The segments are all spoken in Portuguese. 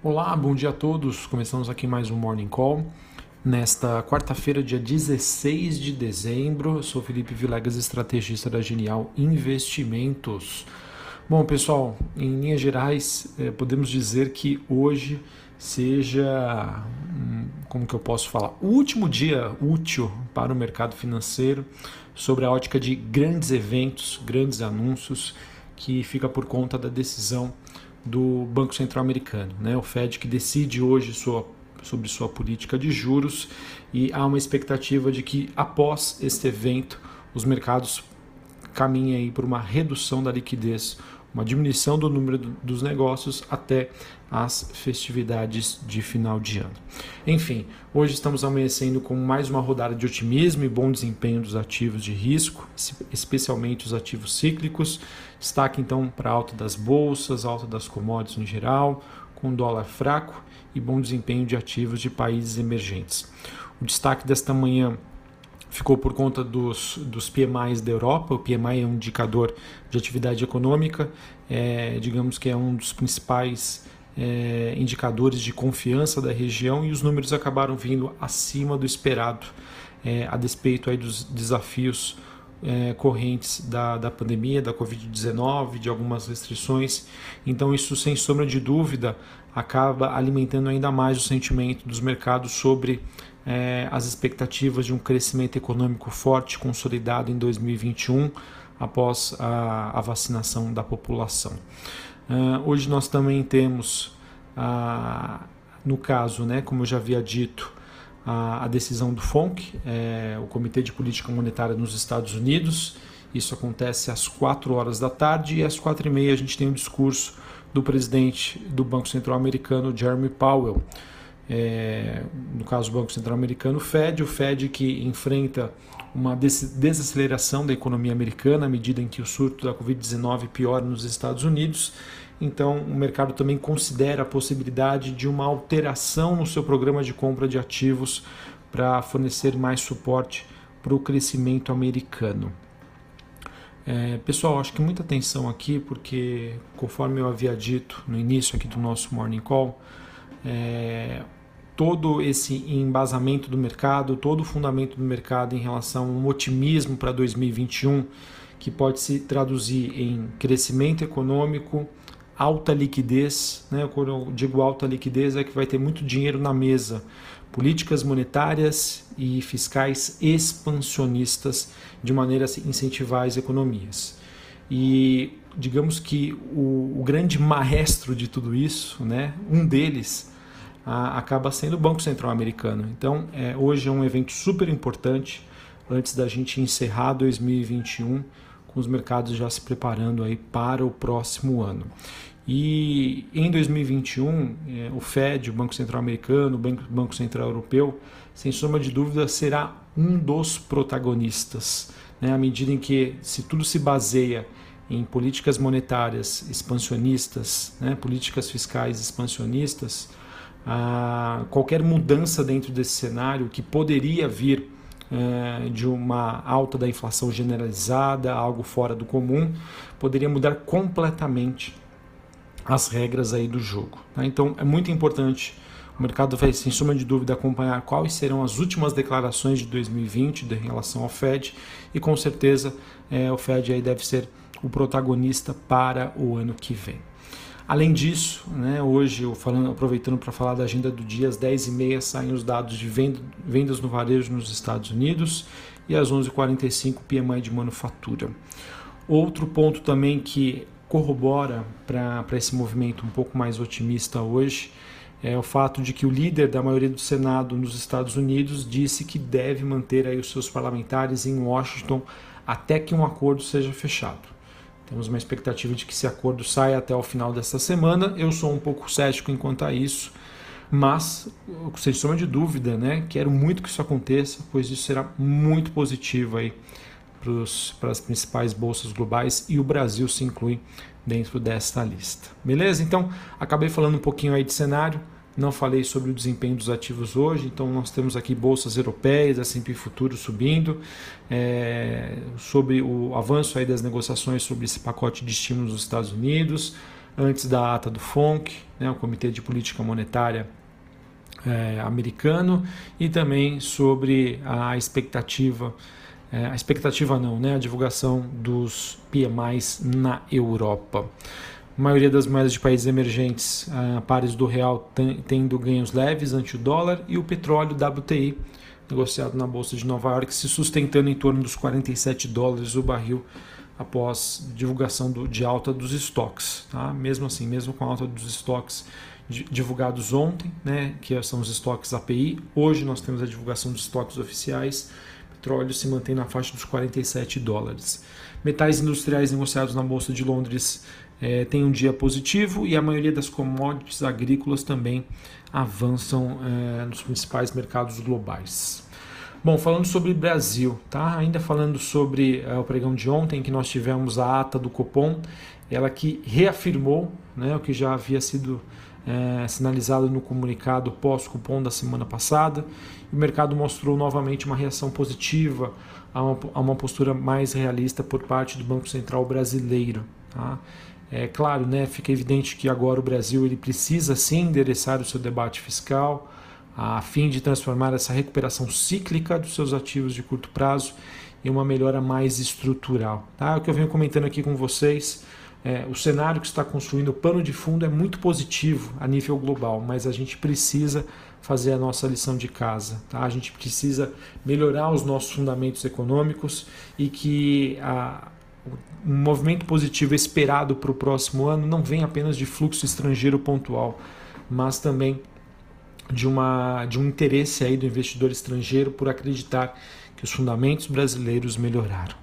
Olá, bom dia a todos. Começamos aqui mais um Morning Call. Nesta quarta-feira, dia 16 de dezembro, eu sou Felipe Vilegas, estrategista da Genial Investimentos. Bom, pessoal, em linhas gerais, eh, podemos dizer que hoje seja, hum, como que eu posso falar, o último dia útil para o mercado financeiro sobre a ótica de grandes eventos, grandes anúncios, que fica por conta da decisão do Banco Central Americano, né? o Fed que decide hoje sua, sobre sua política de juros e há uma expectativa de que após este evento os mercados caminhem para uma redução da liquidez uma diminuição do número dos negócios até as festividades de final de ano. Enfim, hoje estamos amanhecendo com mais uma rodada de otimismo e bom desempenho dos ativos de risco, especialmente os ativos cíclicos. Destaque então para alta das bolsas, alta das commodities em geral, com dólar fraco e bom desempenho de ativos de países emergentes. O destaque desta manhã ficou por conta dos, dos PMIs da Europa. O PMI é um indicador de atividade econômica, é, digamos que é um dos principais é, indicadores de confiança da região e os números acabaram vindo acima do esperado, é, a despeito aí dos desafios é, correntes da, da pandemia, da Covid-19, de algumas restrições. Então, isso, sem sombra de dúvida, acaba alimentando ainda mais o sentimento dos mercados sobre é, as expectativas de um crescimento econômico forte, consolidado em 2021, após a, a vacinação da população. Uh, hoje nós também temos, uh, no caso, né, como eu já havia dito, a, a decisão do FONC, é, o Comitê de Política Monetária nos Estados Unidos. Isso acontece às 4 horas da tarde e às 4 e meia a gente tem um discurso do presidente do Banco Central Americano, Jeremy Powell é, no caso do Banco Central Americano, o Fed, o Fed que enfrenta uma desaceleração da economia americana à medida em que o surto da Covid-19 piora nos Estados Unidos. Então, o mercado também considera a possibilidade de uma alteração no seu programa de compra de ativos para fornecer mais suporte para o crescimento americano. É, pessoal, acho que muita atenção aqui, porque conforme eu havia dito no início aqui do nosso Morning Call, é, todo esse embasamento do mercado, todo o fundamento do mercado em relação a um otimismo para 2021 que pode se traduzir em crescimento econômico, alta liquidez, né? quando eu digo alta liquidez é que vai ter muito dinheiro na mesa, políticas monetárias e fiscais expansionistas de maneira a incentivar as economias. E digamos que o, o grande maestro de tudo isso, né? um deles, a, acaba sendo o Banco Central Americano. Então, é, hoje é um evento super importante antes da gente encerrar 2021 com os mercados já se preparando aí para o próximo ano. E em 2021, é, o Fed, o Banco Central Americano, o Banco, Banco Central Europeu, sem sombra de dúvida, será um dos protagonistas, né, à medida em que, se tudo se baseia em políticas monetárias expansionistas, né, políticas fiscais expansionistas, qualquer mudança dentro desse cenário que poderia vir é, de uma alta da inflação generalizada, algo fora do comum, poderia mudar completamente as regras aí do jogo. Tá? Então é muito importante o mercado vai, sem suma de dúvida, acompanhar quais serão as últimas declarações de 2020 em relação ao Fed e com certeza é, o Fed aí deve ser o protagonista para o ano que vem. Além disso, né, hoje, eu falando, aproveitando para falar da agenda do dia, às 10h30 saem os dados de vendas no varejo nos Estados Unidos e às 11h45 PMI de manufatura. Outro ponto também que corrobora para esse movimento um pouco mais otimista hoje é o fato de que o líder da maioria do Senado nos Estados Unidos disse que deve manter aí os seus parlamentares em Washington até que um acordo seja fechado. Temos uma expectativa de que esse acordo saia até o final desta semana. Eu sou um pouco cético enquanto a isso, mas, sem sombra de dúvida, né, quero muito que isso aconteça, pois isso será muito positivo aí para as principais bolsas globais e o Brasil se inclui dentro desta lista. Beleza? Então, acabei falando um pouquinho aí de cenário. Não falei sobre o desempenho dos ativos hoje, então nós temos aqui bolsas europeias, S&P Futuro subindo, é, sobre o avanço aí das negociações sobre esse pacote de estímulos dos Estados Unidos, antes da ata do FONC, né, o Comitê de Política Monetária é, americano, e também sobre a expectativa, é, a expectativa não, né, a divulgação dos PMIs na Europa. A maioria das moedas de países emergentes, a pares do real, tendo ganhos leves ante o dólar, e o petróleo WTI, negociado na Bolsa de Nova York, se sustentando em torno dos 47 dólares o barril após divulgação do, de alta dos estoques. Tá? Mesmo assim, mesmo com a alta dos estoques divulgados ontem, né, que são os estoques API, hoje nós temos a divulgação dos estoques oficiais, petróleo se mantém na faixa dos 47 dólares. Metais industriais negociados na Bolsa de Londres é, tem um dia positivo e a maioria das commodities agrícolas também avançam é, nos principais mercados globais. Bom, falando sobre Brasil, tá? Ainda falando sobre é, o pregão de ontem, que nós tivemos a ata do Copom, ela que reafirmou né, o que já havia sido é, sinalizado no comunicado pós-cupom da semana passada. o mercado mostrou novamente uma reação positiva a uma, a uma postura mais realista por parte do Banco Central brasileiro. Tá? É claro, né, fica evidente que agora o Brasil ele precisa sim endereçar o seu debate fiscal a fim de transformar essa recuperação cíclica dos seus ativos de curto prazo em uma melhora mais estrutural. Tá? O que eu venho comentando aqui com vocês, é, o cenário que está construindo o pano de fundo é muito positivo a nível global, mas a gente precisa fazer a nossa lição de casa. Tá? A gente precisa melhorar os nossos fundamentos econômicos e que a, um movimento positivo esperado para o próximo ano não vem apenas de fluxo estrangeiro pontual, mas também de, uma, de um interesse aí do investidor estrangeiro por acreditar que os fundamentos brasileiros melhoraram.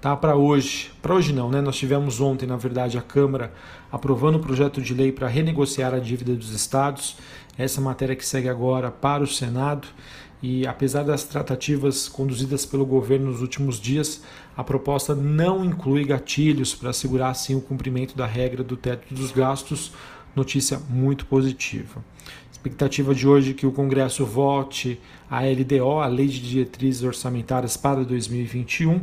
Tá, para hoje, para hoje não, né? Nós tivemos ontem, na verdade, a Câmara aprovando o projeto de lei para renegociar a dívida dos estados. Essa matéria que segue agora para o Senado. E apesar das tratativas conduzidas pelo governo nos últimos dias, a proposta não inclui gatilhos para assegurar assim o cumprimento da regra do teto dos gastos. Notícia muito positiva. Expectativa de hoje é que o Congresso vote a LDO, a Lei de Diretrizes Orçamentárias para 2021,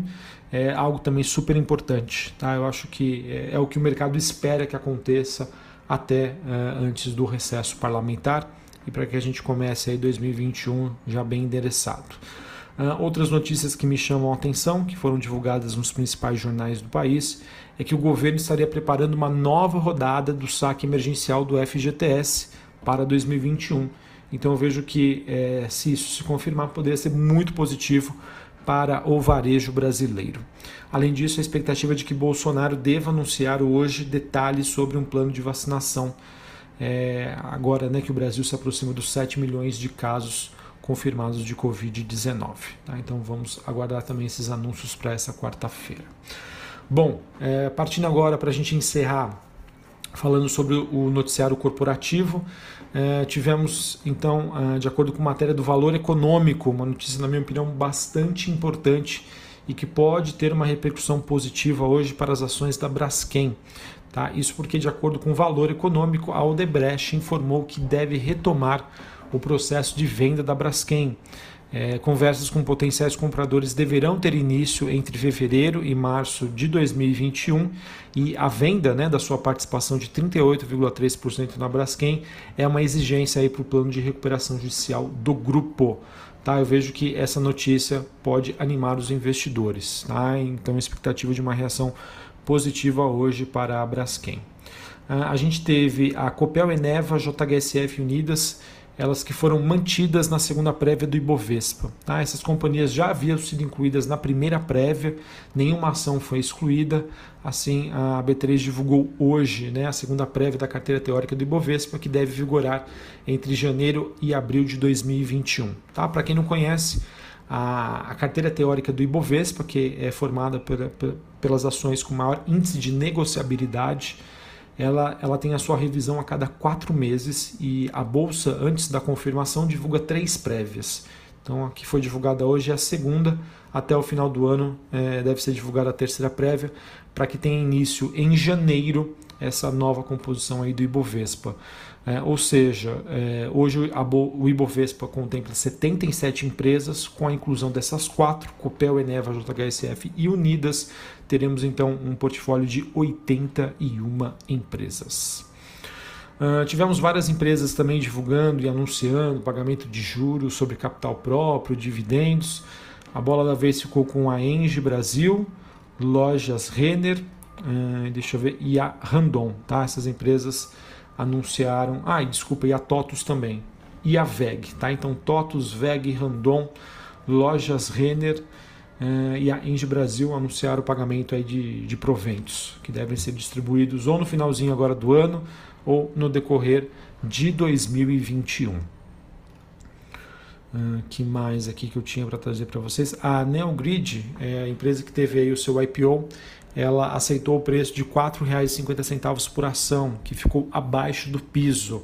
é algo também super importante. Tá? Eu acho que é, é o que o mercado espera que aconteça até é, antes do recesso parlamentar e para que a gente comece aí 2021 já bem endereçado. Uh, outras notícias que me chamam a atenção, que foram divulgadas nos principais jornais do país, é que o governo estaria preparando uma nova rodada do saque emergencial do FGTS para 2021. Então eu vejo que é, se isso se confirmar, poderia ser muito positivo para o varejo brasileiro. Além disso, a expectativa de que Bolsonaro deva anunciar hoje detalhes sobre um plano de vacinação. É, agora né, que o Brasil se aproxima dos 7 milhões de casos confirmados de Covid-19. Tá? Então vamos aguardar também esses anúncios para essa quarta-feira. Bom, é, partindo agora para a gente encerrar falando sobre o noticiário corporativo. É, tivemos, então, é, de acordo com matéria do valor econômico, uma notícia, na minha opinião, bastante importante e que pode ter uma repercussão positiva hoje para as ações da Braskem. Tá? Isso porque, de acordo com o valor econômico, a Odebrecht informou que deve retomar o processo de venda da Braskem. É, conversas com potenciais compradores deverão ter início entre fevereiro e março de 2021 e a venda né, da sua participação de 38,3% na Braskem é uma exigência para o plano de recuperação judicial do grupo. Tá? Eu vejo que essa notícia pode animar os investidores. Tá? Então, expectativa de uma reação positiva hoje para a Braskem. Ah, a gente teve a Copel Eneva, JHSF Unidas elas que foram mantidas na segunda prévia do Ibovespa. Tá? Essas companhias já haviam sido incluídas na primeira prévia, nenhuma ação foi excluída. Assim, a B3 divulgou hoje né, a segunda prévia da carteira teórica do Ibovespa, que deve vigorar entre janeiro e abril de 2021. Tá? Para quem não conhece, a, a, carteira teórica do Ibovespa, que é formada pela, pelas ações com maior índice de negociabilidade, ela, ela tem a sua revisão a cada quatro meses e a bolsa, antes da confirmação, divulga três prévias. Então, a que foi divulgada hoje é a segunda, até o final do ano é, deve ser divulgada a terceira prévia, para que tenha início em janeiro essa nova composição aí do Ibovespa. É, ou seja, é, hoje o Ibovespa contempla 77 empresas, com a inclusão dessas quatro, Copel, Eneva, JHSF e Unidas, teremos então um portfólio de 81 empresas. Uh, tivemos várias empresas também divulgando e anunciando pagamento de juros sobre capital próprio, dividendos. A bola da vez ficou com a Enge Brasil, Lojas Renner, uh, deixa eu ver, e a Randon. Tá? Essas empresas anunciaram. Ah, desculpa, e a TOTUS também. E a VEG. Tá? Então, TOTUS, VEG, Randon, Lojas Renner uh, e a Enge Brasil anunciaram o pagamento aí de, de proventos, que devem ser distribuídos ou no finalzinho agora do ano ou no decorrer de 2021. Uh, ah, que mais aqui que eu tinha para trazer para vocês? A Neogrid, é a empresa que teve aí o seu IPO, ela aceitou o preço de R$ 4,50 por ação, que ficou abaixo do piso.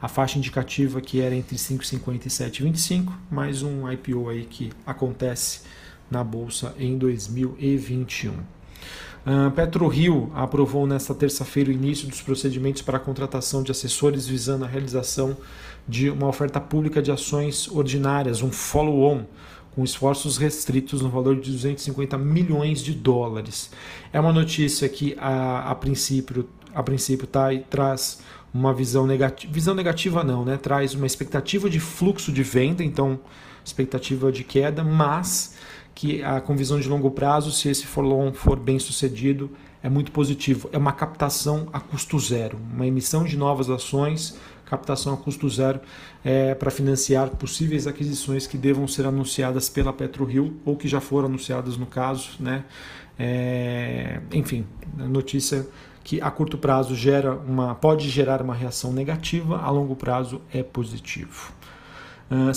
A faixa indicativa que era entre 5,50 e 7,25, mais um IPO aí que acontece na bolsa em 2021. Uh, PetroRio aprovou nesta terça-feira o início dos procedimentos para a contratação de assessores visando a realização de uma oferta pública de ações ordinárias, um follow-on, com esforços restritos no valor de 250 milhões de dólares. É uma notícia que a, a princípio, a princípio tá, traz uma visão negativa, visão negativa não, né? Traz uma expectativa de fluxo de venda, então expectativa de queda, mas que a com visão de longo prazo, se esse follow for bem sucedido, é muito positivo. É uma captação a custo zero, uma emissão de novas ações, captação a custo zero é, para financiar possíveis aquisições que devam ser anunciadas pela PetroRio ou que já foram anunciadas no caso, né? É, enfim, notícia que a curto prazo gera uma, pode gerar uma reação negativa, a longo prazo é positivo. Ah,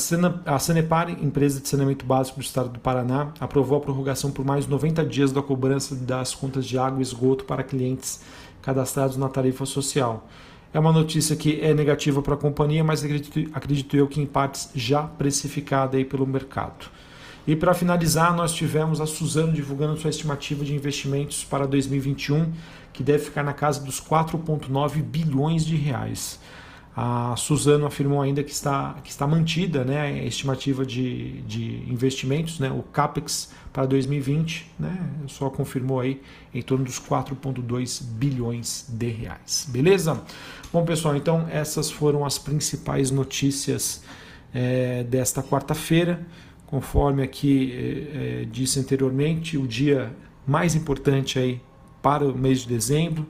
a Sanepar, empresa de saneamento básico do estado do Paraná, aprovou a prorrogação por mais 90 dias da cobrança das contas de água e esgoto para clientes cadastrados na tarifa social. É uma notícia que é negativa para a companhia, mas acredito, acredito eu que em partes já precificada aí pelo mercado. E para finalizar, nós tivemos a Suzano divulgando sua estimativa de investimentos para 2021, que deve ficar na casa dos 4,9 bilhões de reais. A Suzano afirmou ainda que está, que está mantida né, a estimativa de, de investimentos, né, o CAPEX para 2020, né, só confirmou aí em torno dos 4,2 bilhões de reais. Beleza? Bom, pessoal, então essas foram as principais notícias é, desta quarta-feira. Conforme aqui é, disse anteriormente, o dia mais importante aí para o mês de dezembro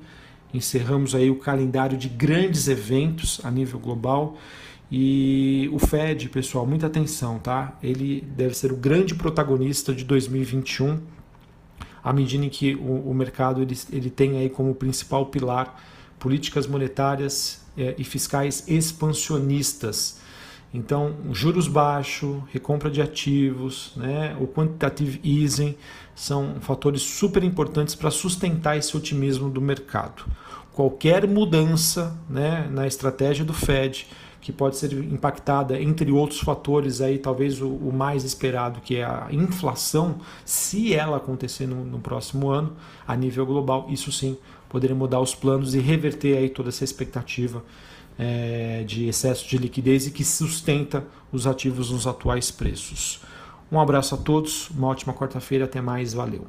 encerramos aí o calendário de grandes eventos a nível global. E o Fed, pessoal, muita atenção, tá? Ele deve ser o grande protagonista de 2021, à medida em que o, o mercado ele, ele tem aí como principal pilar políticas monetárias é, e fiscais expansionistas. Então, juros baixos, recompra de ativos, né, o quantitative easing são fatores super importantes para sustentar esse otimismo do mercado. Qualquer mudança né, na estratégia do Fed, que pode ser impactada, entre outros fatores, aí talvez o, o mais esperado, que é a inflação, se ela acontecer no, no próximo ano, a nível global, isso sim poderia mudar os planos e reverter aí toda essa expectativa é, de excesso de liquidez e que sustenta os ativos nos atuais preços. Um abraço a todos, uma ótima quarta-feira, até mais, valeu.